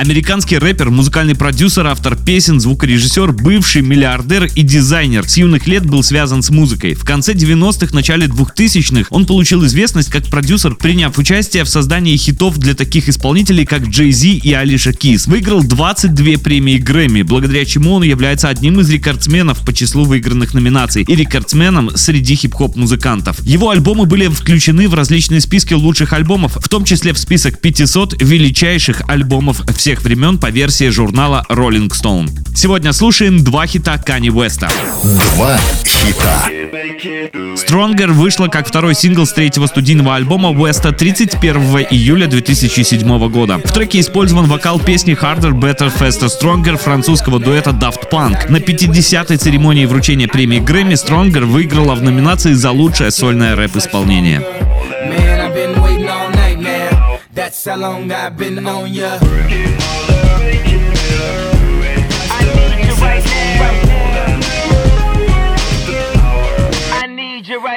Американский рэпер, музыкальный продюсер, автор песен, звукорежиссер, бывший миллиардер и дизайнер. С юных лет был связан с музыкой. В конце 90-х, начале 2000-х он получил известность как продюсер, приняв участие в создании хитов для таких исполнителей, как Джей Зи и Алиша Кис. Выиграл 22 премии Грэмми, благодаря чему он является одним из рекордсменов по числу выигранных номинаций и рекордсменом среди хип-хоп музыкантов. Его альбомы были включены в различные списки лучших альбомов, в том числе в список 500 величайших альбомов всех всех времен по версии журнала Rolling Stone. Сегодня слушаем два хита Кани Уэста. Два хита. Stronger вышла как второй сингл с третьего студийного альбома Уэста 31 июля 2007 года. В треке использован вокал песни Harder, Better, Faster, Stronger французского дуэта Daft Punk. На 50-й церемонии вручения премии Грэмми Stronger выиграла в номинации за лучшее сольное рэп-исполнение. That's how long I've been on ya.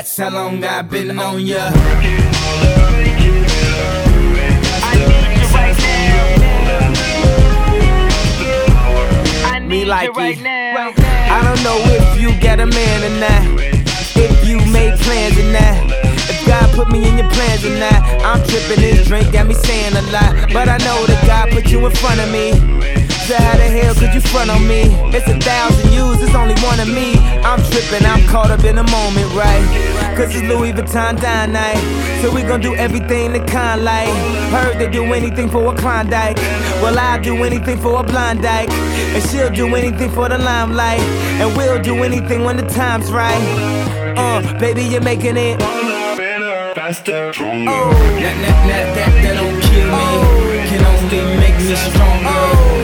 That's how long I've been on ya. Me like right now. I don't know if you got a man or not. If you made plans or not. If God put me in your plans or not. I'm tripping this drink, got me saying a lot. But I know that God put you in front of me. Front on me? It's a thousand yous, it's only one of me. I'm tripping, I'm caught up in the moment, right? Cause it's Louis Vuitton dine night. So we gon' do everything the kind like. Heard they do anything for a Klondike. Well, I'll do anything for a blind dyke. And she'll do anything for the limelight. And we'll do anything when the time's right. Uh, baby, you're making it. Faster, stronger. Oh. That, that, that, that, that don't kill me. Oh. Can only make me stronger. Oh.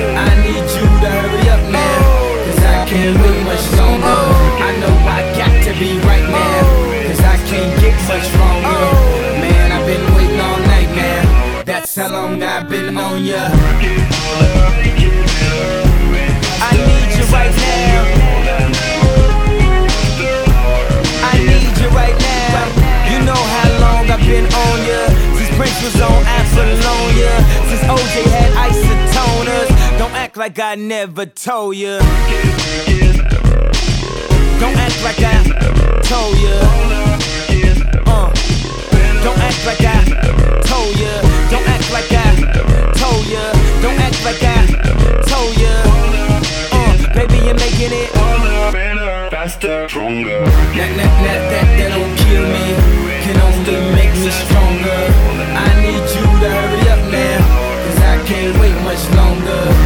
Can't wait much longer. I know I got to be right now, cause I can't get much stronger. Man, I've been waiting all night now. That's how long I've been on ya. I need you right now. I need you right now. You know how long I've been on ya. Since Prince was on Apollonia. Since OJ had act like I never told ya. Don't act like I told ya. Uh, don't act like I told ya. Don't act like I told ya. Don't act like I told ya. Uh, baby, you're making it better, faster, stronger. That, that, that, that, that don't kill me. Can only make me stronger. I need you to hurry up now. Cause I can't wait much longer.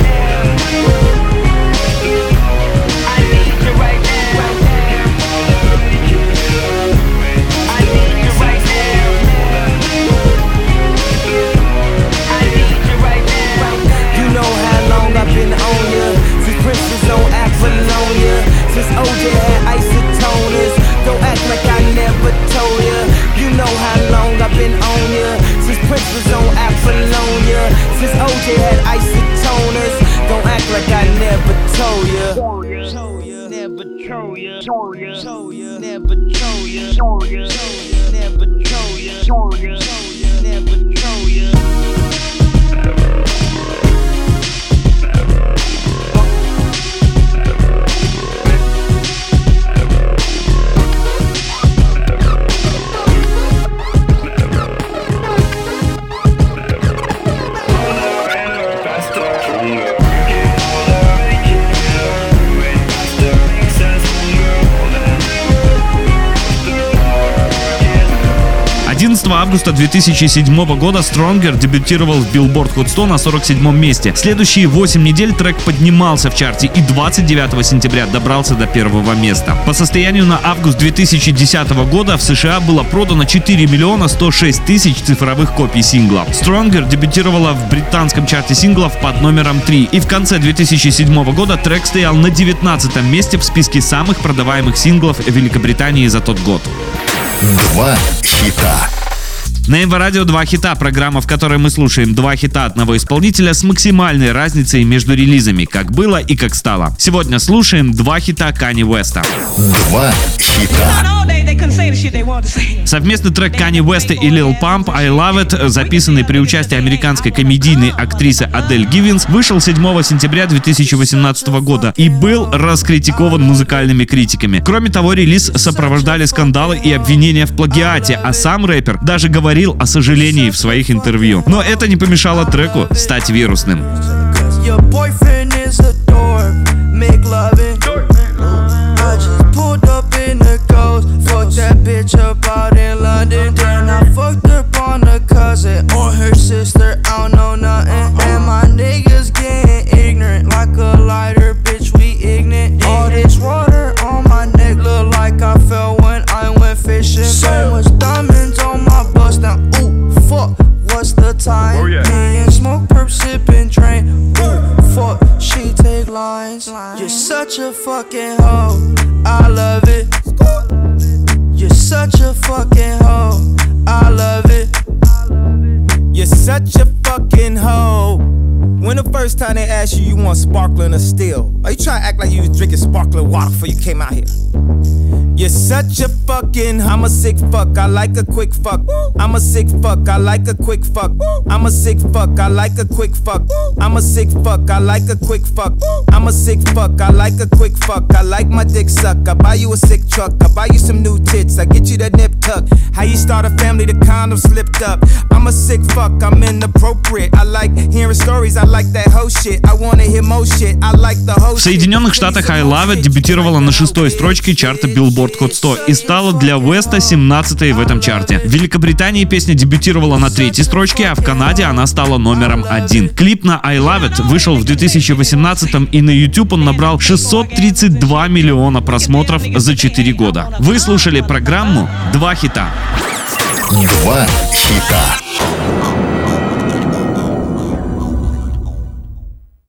Show ya. Show ya. Never show ya. Show ya. Never show ya. Show ya. Never show ya. Августа 2007 года Stronger дебютировал в Billboard Hot 100 на 47 месте. Следующие 8 недель трек поднимался в чарте и 29 сентября добрался до первого места. По состоянию на август 2010 года в США было продано 4 миллиона 106 тысяч цифровых копий сингла. Stronger дебютировала в британском чарте синглов под номером 3 и в конце 2007 года трек стоял на 19 месте в списке самых продаваемых синглов Великобритании за тот год. Два хита. На Эво Радио два хита, программа, в которой мы слушаем два хита одного исполнителя с максимальной разницей между релизами, как было и как стало. Сегодня слушаем два хита Кани Уэста. Два хита. Совместный трек Кани Уэста и Lil Pump «I Love It», записанный при участии американской комедийной актрисы Адель Гивенс, вышел 7 сентября 2018 года и был раскритикован музыкальными критиками. Кроме того, релиз сопровождали скандалы и обвинения в плагиате, а сам рэпер даже говорил говорил о сожалении в своих интервью, но это не помешало треку стать вирусным. That bitch up out in London, what's the time? Oh, Me and Smokepurpp, sipping, drain. Ooh, fuck, she take lines. You're such a fucking hoe, I love it. You're such a fucking hoe, I love it. You're such a fucking hoe. When the first time they asked you, you want sparkling or still? Are you trying to act like you was drinking sparkling water before you came out here? You're such a fucking. I'm a sick fuck. I like a quick fuck. I'm a sick fuck. I like a quick fuck. I'm a sick fuck. I like a quick fuck. I'm a sick fuck. I like a quick fuck. I'm a sick fuck. I like a quick fuck. I like my dick suck. I buy you a sick truck. I buy you some new tits. I get you that nip tuck. How you start a family? The condom slipped up. I'm a sick fuck. I'm inappropriate. I like hearing stories. I like that whole shit. I wanna hear more shit. I like the whole В Соединенных Штатах I Love It дебютировала на шестой строчке чарта Billboard Hot 100 и стала для Уэста 17 в этом чарте. В Великобритании песня дебютировала на третьей строчке, а в Канаде она стала номером один. Клип на I Love It вышел в 2018 и на YouTube он набрал 632 миллиона просмотров за 4 года. Вы слушали программу «Два хита». Два хита.